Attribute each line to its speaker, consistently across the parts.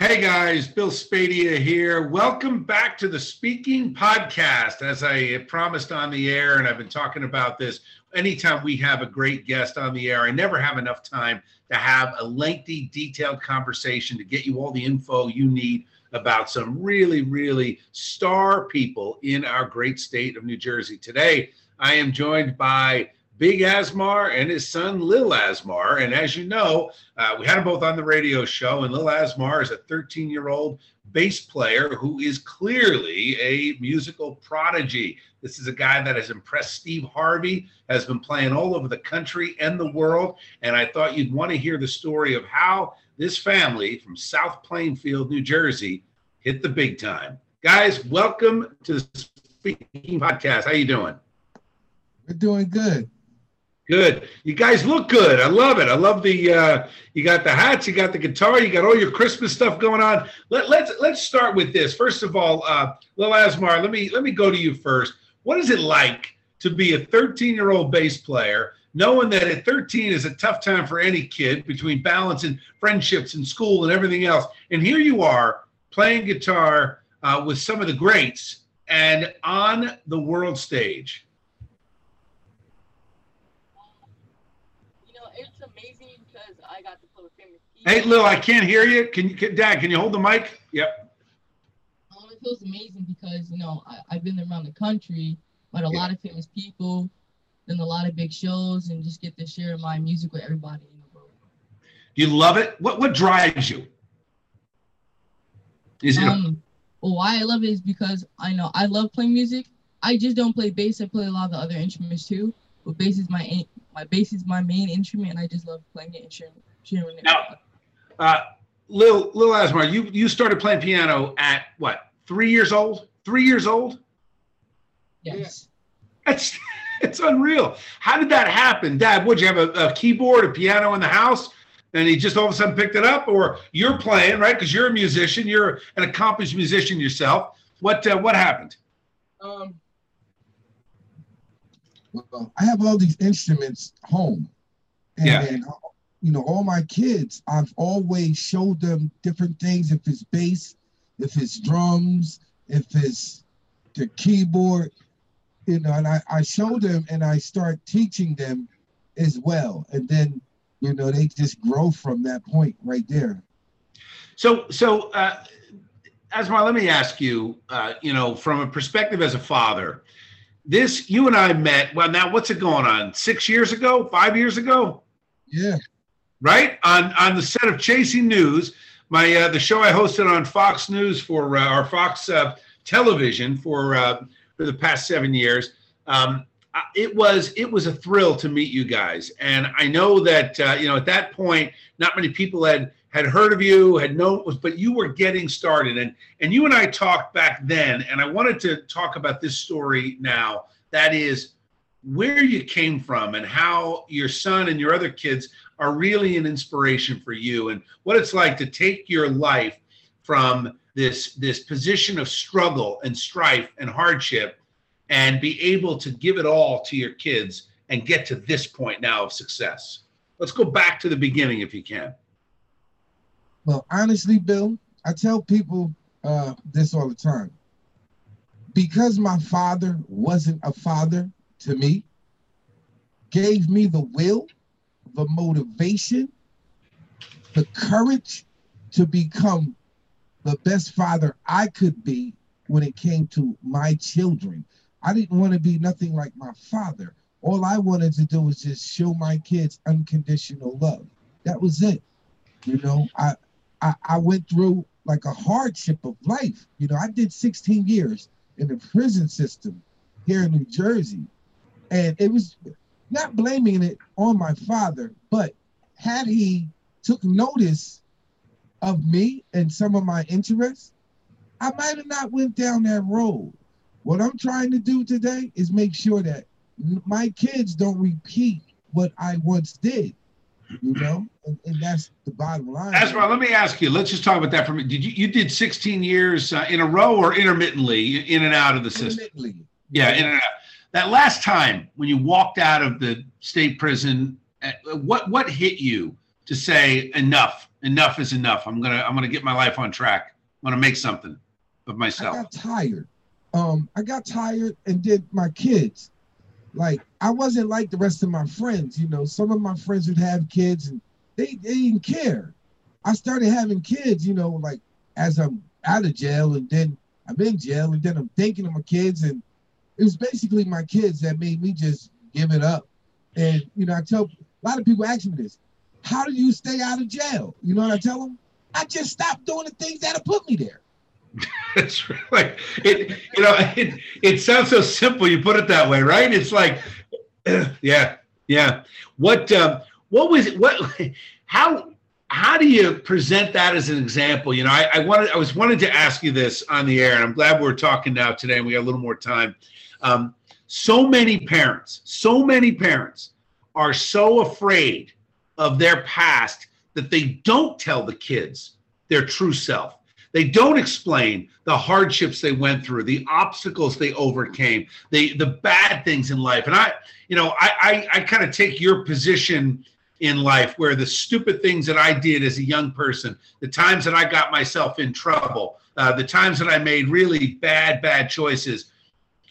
Speaker 1: Hey guys, Bill Spadea here. Welcome back to the Speaking Podcast. As I promised on the air, and I've been talking about this, anytime we have a great guest on the air, I never have enough time to have a lengthy, detailed conversation to get you all the info you need about some really, really star people in our great state of New Jersey. Today, I am joined by Big Asmar and his son Lil Asmar. And as you know, uh, we had them both on the radio show, and Lil Asmar is a 13 year old bass player who is clearly a musical prodigy. This is a guy that has impressed Steve Harvey, has been playing all over the country and the world. And I thought you'd want to hear the story of how this family from South Plainfield, New Jersey, hit the big time. Guys, welcome to the Speaking Podcast. How you doing?
Speaker 2: We're doing good.
Speaker 1: Good. You guys look good. I love it. I love the uh, you got the hats, you got the guitar, you got all your Christmas stuff going on. Let, let's let's start with this. First of all, uh, Lil Asmar, let me let me go to you first. What is it like to be a 13 year old bass player, knowing that at 13 is a tough time for any kid between balancing friendships and school and everything else, and here you are playing guitar uh, with some of the greats and on the world stage.
Speaker 3: I got to play with famous
Speaker 1: Hey, Lil, I can't hear you. Can you, can, Dad? Can you hold the mic? Yep.
Speaker 3: Um, it feels amazing because you know I, have been around the country, met a yeah. lot of famous people, done a lot of big shows, and just get to share my music with everybody in the world.
Speaker 1: Do you love it? What what drives you?
Speaker 3: Is it? Um, well, why I love it is because I know I love playing music. I just don't play bass. I play a lot of the other instruments too. But bass is my my bass is my main instrument, and I just love playing it and sharing, sharing it.
Speaker 1: Now, uh, Lil Lil Asmar, you you started playing piano at what? Three years old? Three years old?
Speaker 3: Yes.
Speaker 1: That's it's unreal. How did that happen, Dad? Would you have a, a keyboard, a piano in the house? and he just all of a sudden picked it up, or you're playing, right? Because you're a musician, you're an accomplished musician yourself. What uh, what happened? Um,
Speaker 2: well, I have all these instruments home, and, yeah. and you know, all my kids, I've always showed them different things. If it's bass, if it's drums, if it's the keyboard, you know, and I, I show them and I start teaching them as well. And then, you know, they just grow from that point right there.
Speaker 1: So, so, uh, Asmar, let me ask you, uh, you know, from a perspective as a father, this you and I met. Well, now what's it going on? Six years ago? Five years ago?
Speaker 2: Yeah.
Speaker 1: Right on on the set of Chasing News, my uh, the show I hosted on Fox News for uh, our Fox uh, Television for uh, for the past seven years. Um, it was it was a thrill to meet you guys, and I know that uh, you know at that point, not many people had had heard of you, had known but you were getting started. And and you and I talked back then, and I wanted to talk about this story now. That is where you came from and how your son and your other kids are really an inspiration for you and what it's like to take your life from this this position of struggle and strife and hardship and be able to give it all to your kids and get to this point now of success. Let's go back to the beginning if you can.
Speaker 2: Well, honestly, Bill, I tell people uh, this all the time. Because my father wasn't a father to me, gave me the will, the motivation, the courage to become the best father I could be when it came to my children. I didn't want to be nothing like my father. All I wanted to do was just show my kids unconditional love. That was it. You know, I I, I went through like a hardship of life. You know, I did 16 years in the prison system here in New Jersey. And it was not blaming it on my father, but had he took notice of me and some of my interests, I might have not went down that road. What I'm trying to do today is make sure that my kids don't repeat what I once did. You know, and, and that's the bottom line.
Speaker 1: That's right. Let me ask you. Let's just talk about that for a minute. Did you you did 16 years uh, in a row or intermittently in and out of the system?
Speaker 2: Intermittently.
Speaker 1: Yeah, in and out. That last time when you walked out of the state prison, uh, what what hit you to say enough? Enough is enough. I'm gonna I'm gonna get my life on track. I'm gonna make something of myself.
Speaker 2: I got tired. Um, I got tired and did my kids. Like I wasn't like the rest of my friends. You know, some of my friends would have kids and they, they didn't care. I started having kids, you know, like as I'm out of jail and then I'm in jail and then I'm thinking of my kids and it was basically my kids that made me just give it up. And you know, I tell a lot of people ask me this: How do you stay out of jail? You know what I tell them? I just stopped doing the things that have put me there.
Speaker 1: It's really it. You know, it, it sounds so simple. You put it that way, right? It's like, yeah, yeah. What um, what was it? What how how do you present that as an example? You know, I, I wanted I was wanted to ask you this on the air, and I'm glad we're talking now today, and we got a little more time. Um, so many parents, so many parents are so afraid of their past that they don't tell the kids their true self. They don't explain the hardships they went through, the obstacles they overcame, the the bad things in life. And I, you know, I I, I kind of take your position in life where the stupid things that I did as a young person, the times that I got myself in trouble, uh, the times that I made really bad bad choices.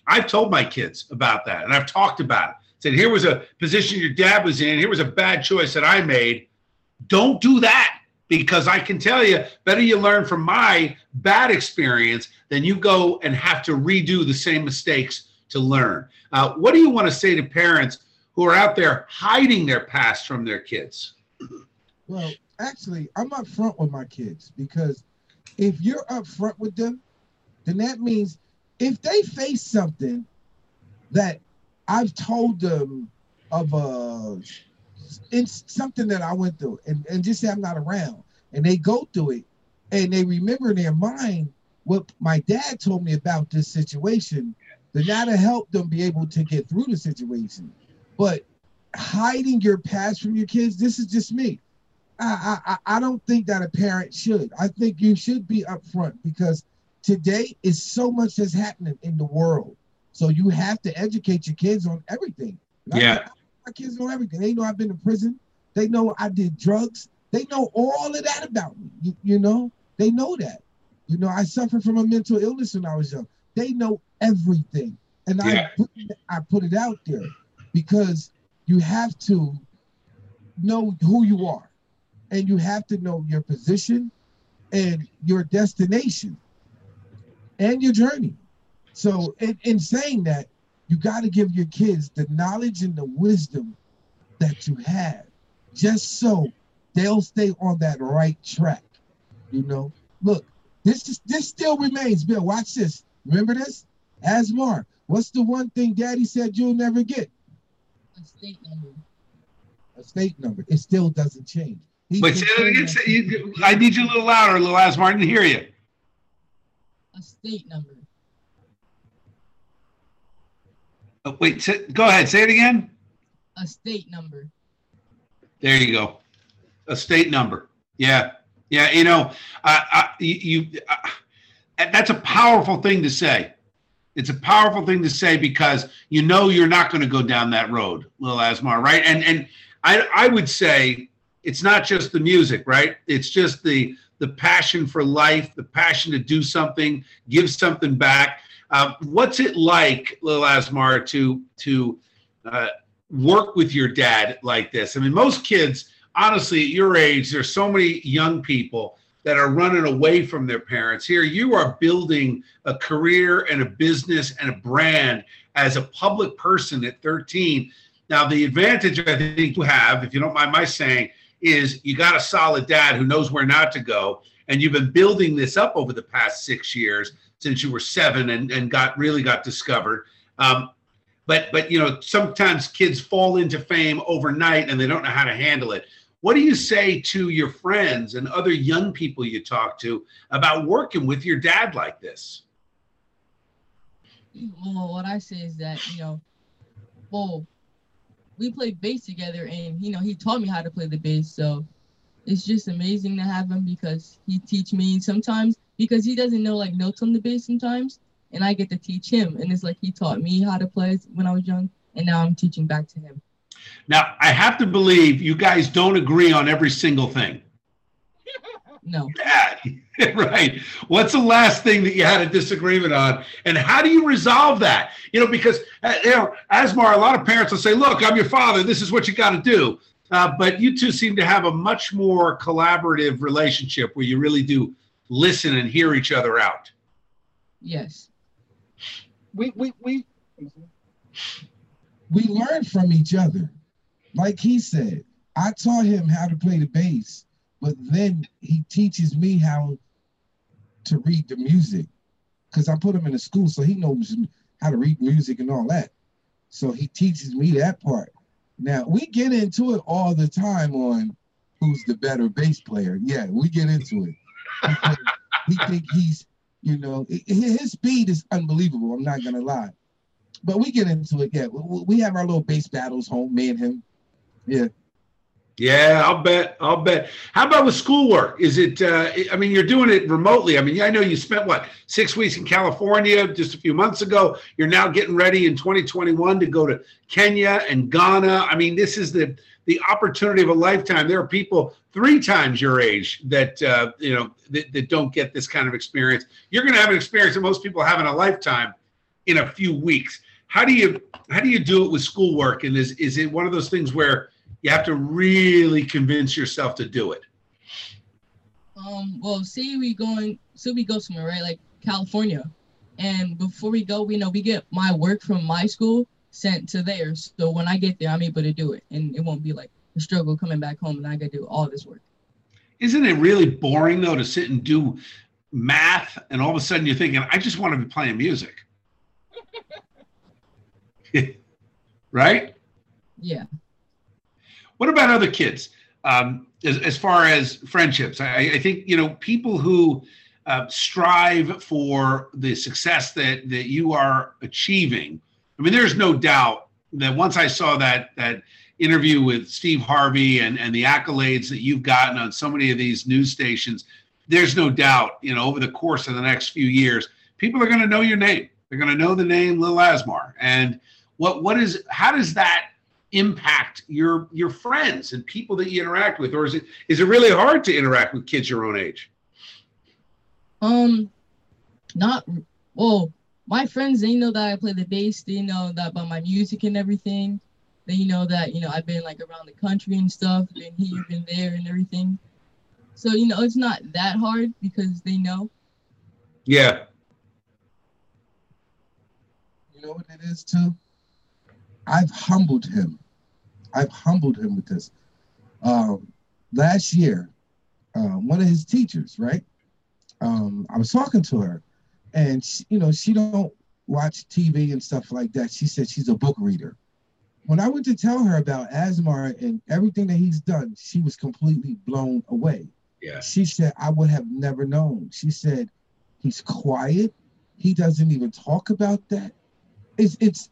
Speaker 1: I've told my kids about that, and I've talked about it. Said here was a position your dad was in. Here was a bad choice that I made. Don't do that because I can tell you, better you learn from my bad experience than you go and have to redo the same mistakes to learn. Uh, what do you want to say to parents who are out there hiding their past from their kids?
Speaker 2: Well, actually, I'm up front with my kids because if you're up front with them, then that means if they face something that I've told them of a it's something that I went through and, and just say I'm not around and they go through it and they remember in their mind what my dad told me about this situation, then that'll help them be able to get through the situation. But hiding your past from your kids, this is just me. I, I I don't think that a parent should. I think you should be upfront because today is so much that's happening in the world. So you have to educate your kids on everything. And I-
Speaker 1: Yeah.
Speaker 2: my kids know everything. They know I've been in prison. They know I did drugs. They know all of that about me. You, you know, they know that. You know, I suffered from a mental illness when I was young. They know everything, and
Speaker 1: Yeah.
Speaker 2: I put, I put it out there because you have to know who you are, and you have to know your position and your destination and your journey. So, in, in saying that, you got to give your kids the knowledge and the wisdom that you have, just so they'll stay on that right track. You know, look, this is this still remains. Bill, watch this. Remember this, As Asmar. What's the one thing Daddy said you'll never get?
Speaker 3: A state number.
Speaker 2: A state number. It still doesn't change. He
Speaker 1: Wait, say that again. Say, you. I need you a little louder, little Asmar. I didn't hear you.
Speaker 3: A state number.
Speaker 1: Oh, wait, say, go ahead. Say it again.
Speaker 3: A state number.
Speaker 1: There you go. A state number. Yeah. Yeah. You know, uh, uh, you, you uh, that's a powerful thing to say. It's a powerful thing to say because you know you're not going to go down that road, Lil Asmar, right? And and I I would say it's not just the music, right? It's just the the passion for life, the passion to do something, give something back. Uh, what's it like, Lil Asmar, to to uh, work with your dad like this? I mean, most kids, honestly, at your age, there's so many young people that are running away from their parents. Here, you are building a career and a business and a brand as a public person at 13. Now, the advantage I think you have, if you don't mind my saying, is you got a solid dad who knows where not to go. And you've been building this up over the past six years since you were seven and, and got really got discovered. Um, but but you know sometimes kids fall into fame overnight and they don't know how to handle it. What do you say to your friends and other young people you talk to about working with your dad like this?
Speaker 3: Well, what I say is that, you know, well, we played bass together and, you know, he taught me how to play the bass. So it's just amazing to have him because he teach me sometimes because he doesn't know like notes on the bass sometimes and I get to teach him. And it's like he taught me how to play when I was young and now I'm teaching back to him.
Speaker 1: Now, I have to believe you guys don't agree on every single thing.
Speaker 3: No.
Speaker 1: Yeah, right. What's the last thing that you had a disagreement on, and how do you resolve that? You know, because uh, you know, Asmar, a lot of parents will say, "Look, I'm your father. This is what you got to do." Uh, but you two seem to have a much more collaborative relationship where you really do listen and hear each other out.
Speaker 3: Yes.
Speaker 2: We we we we learn from each other. Like he said, I taught him how to play the bass, but then he teaches me how to read the music because I put him in a school so he knows how to read music and all that. So he teaches me that part. Now we get into it all the time on who's the better bass player. Yeah, we get into it. we think he's, you know, his speed is unbelievable. I'm not gonna lie but we get into it. Yeah, we have our little bass battles home, me and him. Yeah.
Speaker 1: Yeah, I'll bet. I'll bet. How about with schoolwork? Is it? Uh, I mean, you're doing it remotely. I mean, I know you spent what six weeks in California just a few months ago. You're now getting ready in 2021 to go to Kenya and Ghana. I mean, this is the the opportunity of a lifetime. There are people three times your age that uh, you know that, that don't get this kind of experience. You're going to have an experience that most people have in a lifetime in a few weeks. How do you how do you do it with schoolwork? And is is it one of those things where you have to really convince yourself to do it?
Speaker 3: Um well say we going so we go somewhere right? Like california. And before we go we know we get my work from my school sent to theirs. So when i get there i'm able to do it. And it won't be like a struggle coming back home and i gotta do all this work.
Speaker 1: Isn't it really boring though to sit and do math and all of a sudden you're thinking i just want to be playing music right?
Speaker 3: Yeah.
Speaker 1: What about other kids? Um, as, as far as friendships, I, I think you know people who uh, strive for the success that that you are achieving. I mean, there's no doubt that once I saw that that interview with Steve Harvey and and the accolades that you've gotten on so many of these news stations, there's no doubt, you know, over the course of the next few years, people are going to know your name. They're going to know the name Lil Asmar, and what what is how does that impact your your friends and people that you interact with, or is it is it really hard to interact with kids your own age?
Speaker 3: Um, not well. My friends, they know that I play the bass. They know that about my music and everything. They know that you know I've been like around the country and stuff, been here, been there, and everything. So you know it's not that hard because they know.
Speaker 1: Yeah.
Speaker 2: You know what it is too. I've humbled him. I've humbled him with this. Um, last year, uh, one of his teachers, right? Um, I was talking to her, and she, you know she don't watch TV and stuff like that. She said she's a book reader. When I went to tell her about Asmar and everything that he's done, she was completely blown away.
Speaker 1: Yeah.
Speaker 2: She said, I would have never known. She said, he's quiet. He doesn't even talk about that. It's it's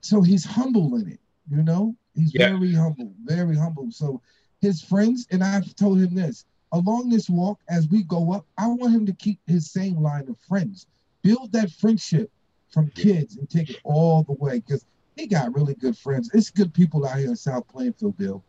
Speaker 2: so he's humble in it, you know. He's yeah. very humble, very humble. So his friends and I've told him this along this walk as we go up. I want him to keep his same line of friends, build that friendship from kids and take it all the way because he got really good friends. It's good people out here in South Plainfield, Bill.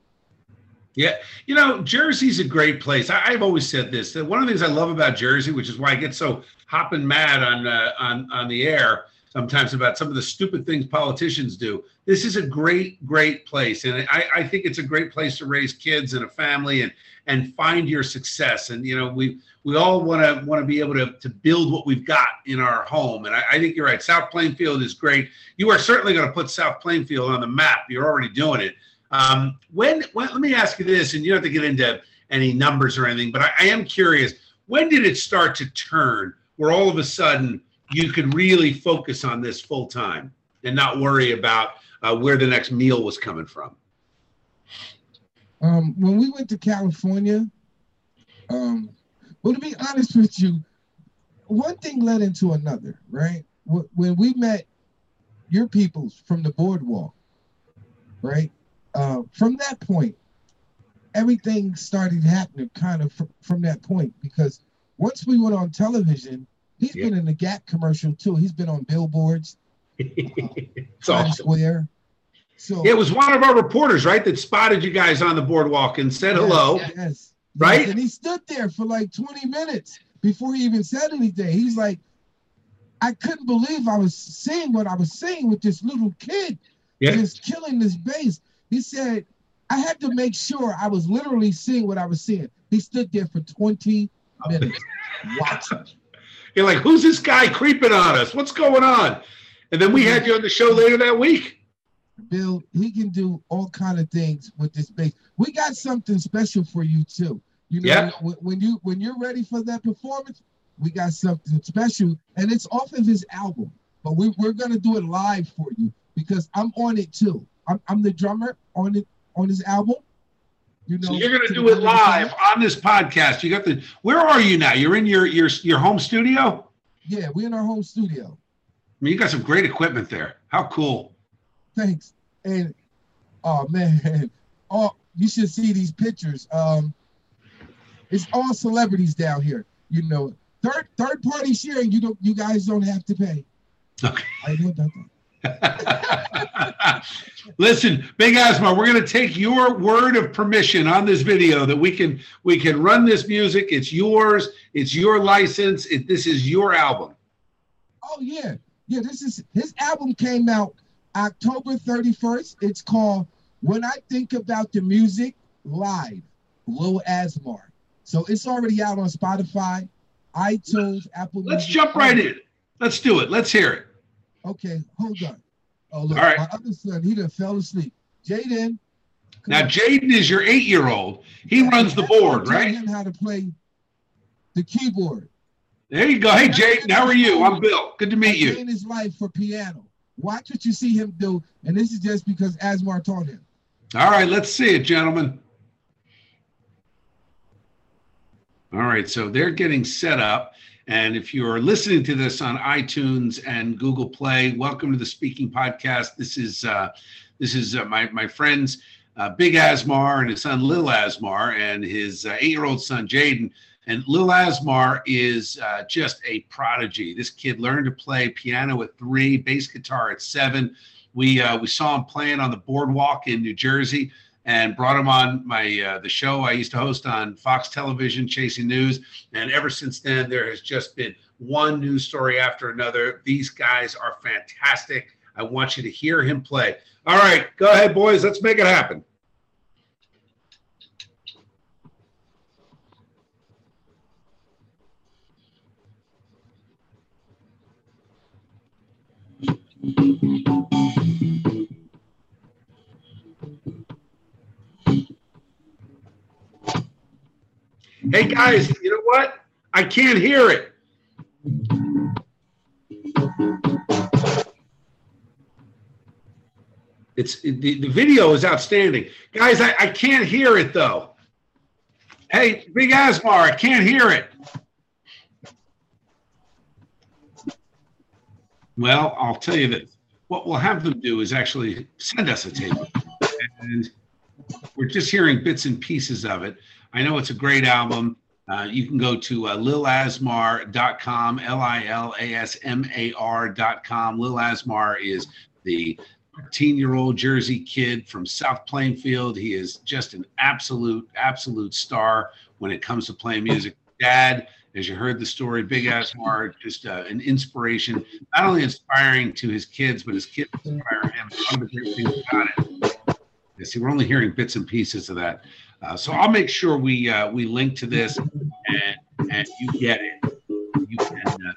Speaker 1: Yeah, you know, Jersey's a great place. I, have always said this. That one of the things I love about Jersey, which is why I get so hopping mad on uh, on on the air, sometimes about some of the stupid things politicians do. This is a great, great place, and I, I think it's a great place to raise kids and a family and and find your success. And you know, we we all want to want to be able to to build what we've got in our home. And I, I think you're right. South Plainfield is great. You are certainly going to put South Plainfield on the map. You're already doing it. Um, when, when let me ask you this, and you don't have to get into any numbers or anything, but I, I am curious. When did it start to turn? Where all of a sudden you could really focus on this full time and not worry about uh, where the next meal was coming from.
Speaker 2: Um, when we went to California, um, well, to be honest with you, one thing led into another, right? When we met your peoples from the boardwalk, right? Uh, from that point, everything started happening kind of fr- from that point because once we went on television, he's yep. been in the Gap commercial too. He's been on billboards, uh,
Speaker 1: it's awesome.
Speaker 2: Square. So
Speaker 1: it was one of our reporters, right, that spotted you guys on the boardwalk and said yes, hello.
Speaker 2: Yes.
Speaker 1: Right.
Speaker 2: Yes, and he stood there for like 20 minutes before he even said anything. He's like, I couldn't believe I was seeing what I was seeing with this little kid yeah. just killing this bass. He said, I had to make sure I was literally seeing what I was seeing. He stood there for 20 minutes watching.
Speaker 1: You're like, who's this guy creeping on us? What's going on? And then we mm-hmm. had you on the show later that week.
Speaker 2: Bill, he can do all kind of things with this bass. We got something special for you too. You know, yeah. when, when you when you're ready for that performance, we got something special, and it's off of his album. But we, we're gonna do it live for you because I'm on it too. I'm, I'm the drummer on it on his album.
Speaker 1: You know, so you're gonna do it live on this podcast. You got the. Where are you now? You're in your your your home studio.
Speaker 2: Yeah, we're in our home studio.
Speaker 1: I mean, you got some great equipment there. How cool!
Speaker 2: Thanks. And oh man, oh you should see these pictures. Um, it's all celebrities down here. You know, third third party sharing. You don't. You guys don't have to pay.
Speaker 1: Okay. I know about that. Listen, Big Asmar, we're going to take your word of permission on this video that we can we can run this music. It's yours. It's your license. It, this is your album.
Speaker 2: Oh yeah, yeah. This is his album came out October 31st. It's called When I Think About the Music Live, Lil Asmar. So it's already out on Spotify, iTunes, Apple.
Speaker 1: Let's Music. jump right in. Let's do it. Let's hear it.
Speaker 2: Okay, hold on. Oh look, All right. my other son, he done fell asleep. Jaden.
Speaker 1: Now Jaden is your eight-year-old. He yeah, runs the board, right?
Speaker 2: Him how to play the keyboard.
Speaker 1: There you go. Hey Jaden, how are you? I'm Bill. Good to meet you.
Speaker 2: In his life for piano. Watch what you see him do, and this is just because Asmar taught him.
Speaker 1: All right, let's see it, gentlemen. All right, so they're getting set up. And if you're listening to this on iTunes and Google Play, welcome to the Speaking Podcast. This is uh, this is uh, my my friends uh, Big Asmar and his son Lil Asmar and his uh, eight-year-old son Jaden. And Lil Asmar is uh, just a prodigy. This kid learned to play piano at three, bass guitar at seven. We uh, we saw him playing on the boardwalk in New Jersey and brought him on my uh, the show I used to host on Fox Television, Chasing News. And ever since then, there has just been one news story after another. These guys are fantastic. I want you to hear him play. All right, go ahead, boys. Let's make it happen. Hey guys, you know what? I can't hear it. It's the, the video is outstanding. Guys, I, I can't hear it though. Hey, Big Asmar, I can't hear it. Well, I'll tell you this. What we'll have them do is actually send us a tape. And we're just hearing bits and pieces of it. I know it's a great album. Uh, you can go to uh, lilasmar.com, L I L A S M A R.com. Lil Asmar is the 13 year old Jersey kid from South Plainfield. He is just an absolute, absolute star when it comes to playing music. Dad, as you heard the story, Big Asmar, just uh, an inspiration, not only inspiring to his kids, but his kids inspire him. One of the great things about it. See, we're only hearing bits and pieces of that. Uh, so I'll make sure we uh, we link to this and and you get it. You can uh,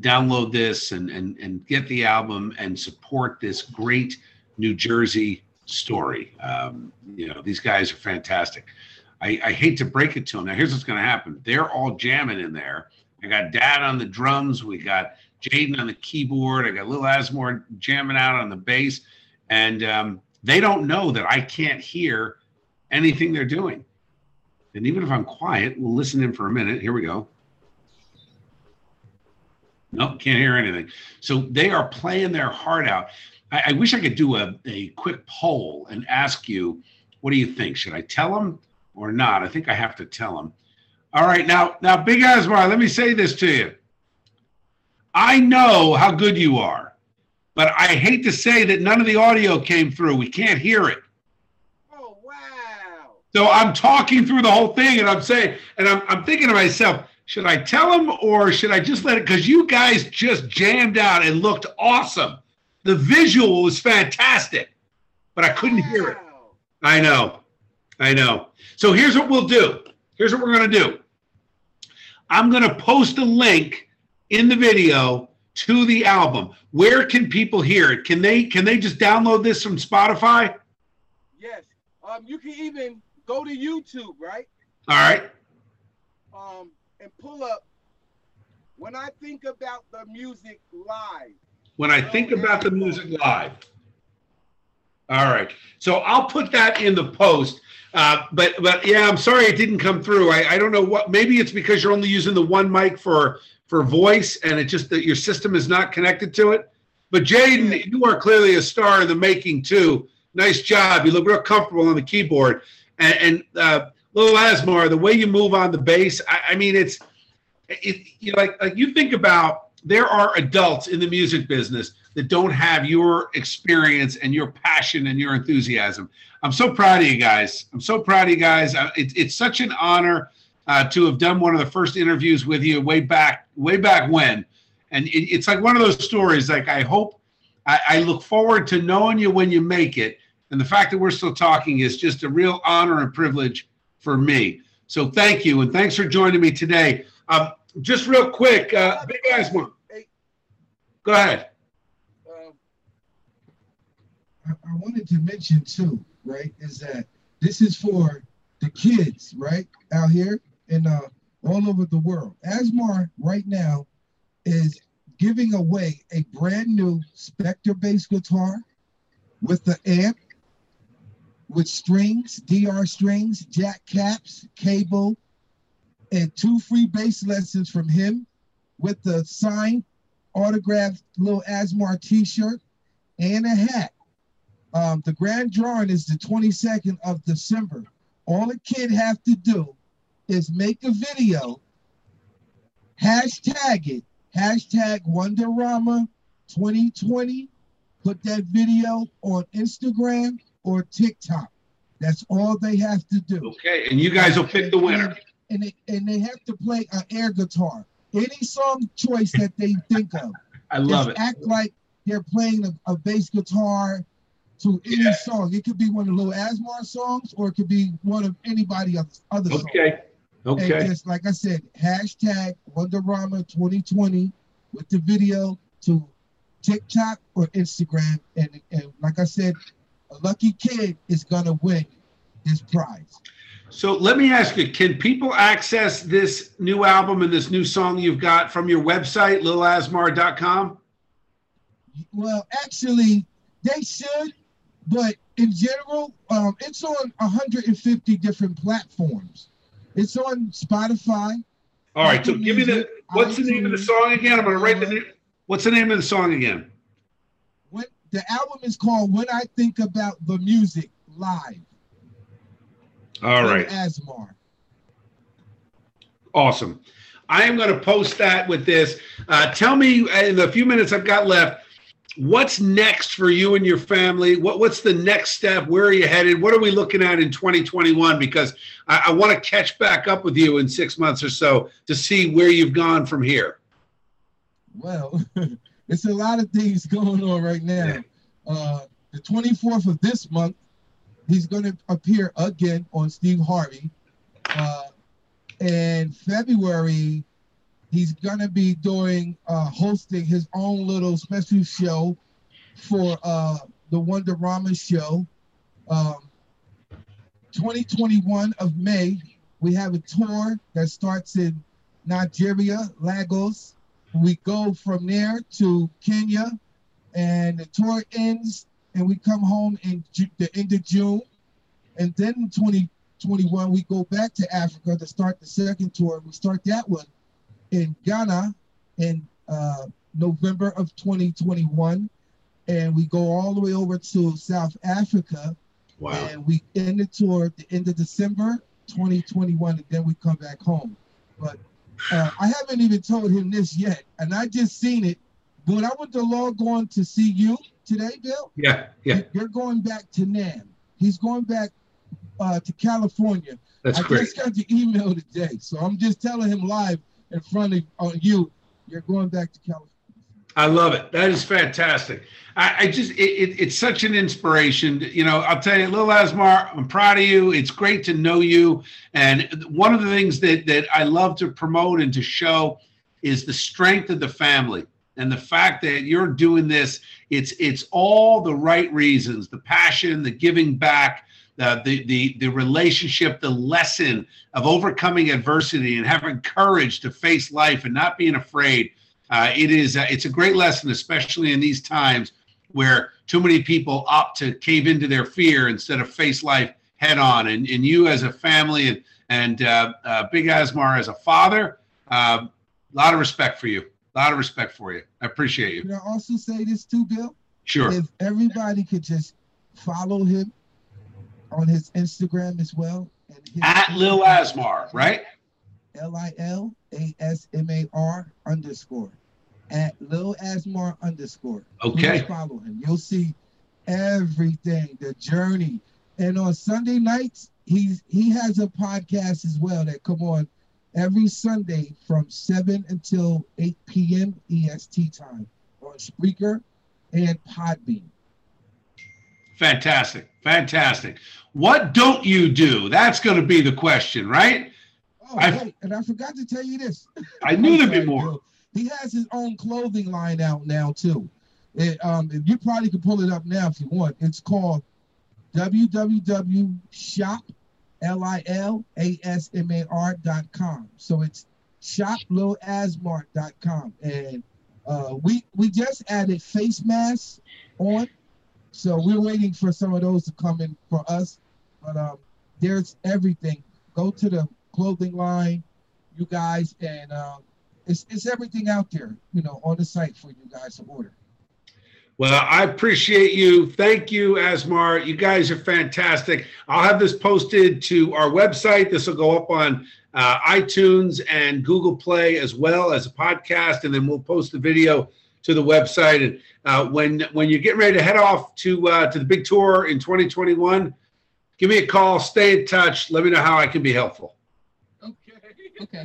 Speaker 1: download this and, and and get the album and support this great New Jersey story. Um, you know these guys are fantastic. I, I hate to break it to them. Now here's what's going to happen. They're all jamming in there. I got Dad on the drums. We got Jaden on the keyboard. I got Lil Asmar jamming out on the bass, and um, they don't know that I can't hear anything they're doing. And even if I'm quiet, we'll listen in for a minute. Here we go. Nope, can't hear anything. So they are playing their heart out. I, I wish I could do a, a quick poll and ask you, what do you think? Should I tell them or not? I think I have to tell them. All right, now, now, Big Asmar, let me say this to you. I know how good you are, but I hate to say that none of the audio came through. We can't hear it. So I'm talking through the whole thing, and I'm saying, and I'm, I'm thinking to myself, should I tell him or should I just let it? Because you guys just jammed out and looked awesome. The visual was fantastic, but I couldn't hear it. I know, I know. So here's what we'll do. Here's what we're gonna do. I'm gonna post a link in the video to the album. Where can people hear it? Can they can they just download this from Spotify?
Speaker 2: Yes. Um, you can even go to YouTube, right?
Speaker 1: All right.
Speaker 2: Um, and pull up when I think about the music live.
Speaker 1: When I think about the music live. All right. So I'll put that in the post. Uh, but but yeah, I'm sorry it didn't come through. I, I don't know what. Maybe it's because you're only using the one mic for for voice, and it just that your system is not connected to it. But Jaden, you are clearly a star in the making too. Nice job. You look real comfortable on the keyboard. And, and uh, Lil Asmar, the way you move on the bass, I, I mean, it's it, you know, like like you think about there are adults in the music business that don't have your experience and your passion and your enthusiasm. I'm so proud of you guys. I'm so proud of you guys. It, it's such an honor uh, to have done one of the first interviews with you way back, way back when. And it, it's like one of those stories. Like I hope, I, I look forward to knowing you when you make it. And the fact that we're still talking is just a real honor and privilege for me. So thank you, and thanks for joining me today. Um, just real quick, uh, big one. Go ahead.
Speaker 2: Um, I, I wanted to mention too, right, is that this is for the kids, right, out here and uh, all over the world. Asmar right now is giving away a brand new Spector bass guitar with the amp, with strings, DR strings, jack caps, cable, and two free bass lessons from him with the signed autographed little Asmar t-shirt and a hat. Um, the grand drawing is the 22nd of December. All a kid have to do is make a video, hashtag it, hashtag Wonderama 2020, put that video on Instagram or TikTok. That's all they have to do.
Speaker 1: Okay, and you guys will pick the winner.
Speaker 2: And they, and they have to play an air guitar. Any song choice that they think of.
Speaker 1: I love it.
Speaker 2: Act like they're playing a, a bass guitar to any
Speaker 1: Yeah.
Speaker 2: song. It could be one of Lil Asmar songs, or it could be one of anybody else other songs.
Speaker 1: Okay,
Speaker 2: And
Speaker 1: okay.
Speaker 2: just like I said, hashtag Wonderama 2020 with the video to TikTok or Instagram. And, and like I said, a lucky kid is gonna win this prize.
Speaker 1: So let me ask you: Can people access this new album and this new song you've got from your website, lilasmar.com?
Speaker 2: Well, actually, they should, but in general, um, it's on 150 different platforms. It's on Spotify.
Speaker 1: All right. So give me the what's the name of the song again? I'm going to write the name. What's the name of the song again?
Speaker 2: The album is called "When I Think About the Music Live."
Speaker 1: All right.
Speaker 2: Asmar.
Speaker 1: Awesome. I am going to post that with this. Uh, tell me in the few minutes I've got left, what's next for you and your family? What, what's the next step? Where are you headed? What are we looking at in 2021? Because I, I want to catch back up with you in six months or so to see where you've gone from here.
Speaker 2: Well, it's a lot of things going on right now. Uh, the 24th of this month, he's going to appear again on Steve Harvey. Uh, and February, he's going to be doing uh, hosting his own little special show for uh, the Wonderama show. Um, 2021 of May, we have a tour that starts in Nigeria, Lagos. We go from there to Kenya, and the tour ends, and we come home in Ju- the end of June. And then in 2021, we go back to Africa to start the second tour. We start that one in Ghana in uh, November of 2021. And we go all the way over to South Africa.
Speaker 1: Wow.
Speaker 2: And we end the tour at the end of December 2021, and then we come back home. But uh, I haven't even told him this yet, and I just seen it. When I went to log on to see you today, Bill,
Speaker 1: Yeah, yeah,
Speaker 2: you're going back to Nam. He's going back uh, to California.
Speaker 1: that's
Speaker 2: I
Speaker 1: great.
Speaker 2: just got the email today, so I'm just telling him live in front of uh, you. You're going back to California.
Speaker 1: I love it. That is fantastic. I, I just, it, it, it's such an inspiration. You know, I'll tell you, Lil Asmar, I'm proud of you. It's great to know you. And one of the things that, that I love to promote and to show is the strength of the family and the fact that you're doing this. It's, it's all the right reasons, the passion, the giving back, the, the, the, the relationship, the lesson of overcoming adversity and having courage to face life and not being afraid. Uh, it is uh, it's a great lesson, especially in these times where too many people opt to cave into their fear instead of face life head on. And, and you as a family and and uh, uh, Big Asmar as a father, a lot of respect for you. A lot of respect for you. I appreciate you.
Speaker 2: Can I also say this too, Bill?
Speaker 1: Sure.
Speaker 2: If everybody could just follow him on his Instagram as well.
Speaker 1: At Lil Asmar, right?
Speaker 2: L I L A S M A R underscore. At Lil Asmar underscore.
Speaker 1: Okay.
Speaker 2: Follow him. You'll see everything, the journey. And on Sunday nights, he's he has a podcast as well that come on every Sunday from 7 until 8 p.m. EST time on Spreaker and Podbean.
Speaker 1: Fantastic. Fantastic. What don't you do? That's going to be the question, right?
Speaker 2: Oh,
Speaker 1: I-
Speaker 2: wait, and I forgot to tell you this.
Speaker 1: I knew there'd be more.
Speaker 2: Bill. He has his own clothing line out now too. It, um, you probably can pull it up now if you want. It's called www.shop l i l a s m a r dot com. So it's shoplilasmar.com, and uh, we we just added face masks on, so we're waiting for some of those to come in for us. But um, there's everything. Go to the clothing line, you guys, and um, it's it's everything out there, you know, on the site for you guys to order.
Speaker 1: Well, I appreciate you. Thank you, Asmar. You guys are fantastic. I'll have this posted to our website. This will go up on uh, iTunes and Google Play as well as a podcast, and then we'll post the video to the website. And uh, when when you're getting ready to head off to uh, to the big tour in 2021, give me a call. Stay in touch. Let me know how I can be helpful.
Speaker 3: Okay.
Speaker 1: Okay.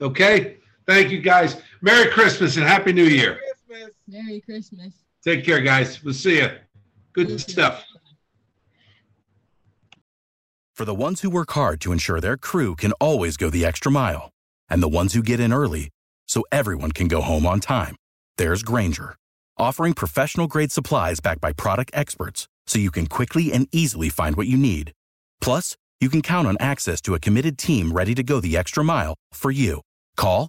Speaker 1: Okay. Thank you, guys. Merry Christmas and Happy New Year.
Speaker 3: Merry Christmas.
Speaker 1: Take care, guys. We'll see you. Good stuff.
Speaker 4: For the ones who work hard to ensure their crew can always go the extra mile, and the ones who get in early so everyone can go home on time, there's Grainger, offering professional grade supplies backed by product experts so you can quickly and easily find what you need. Plus, you can count on access to a committed team ready to go the extra mile for you. Call,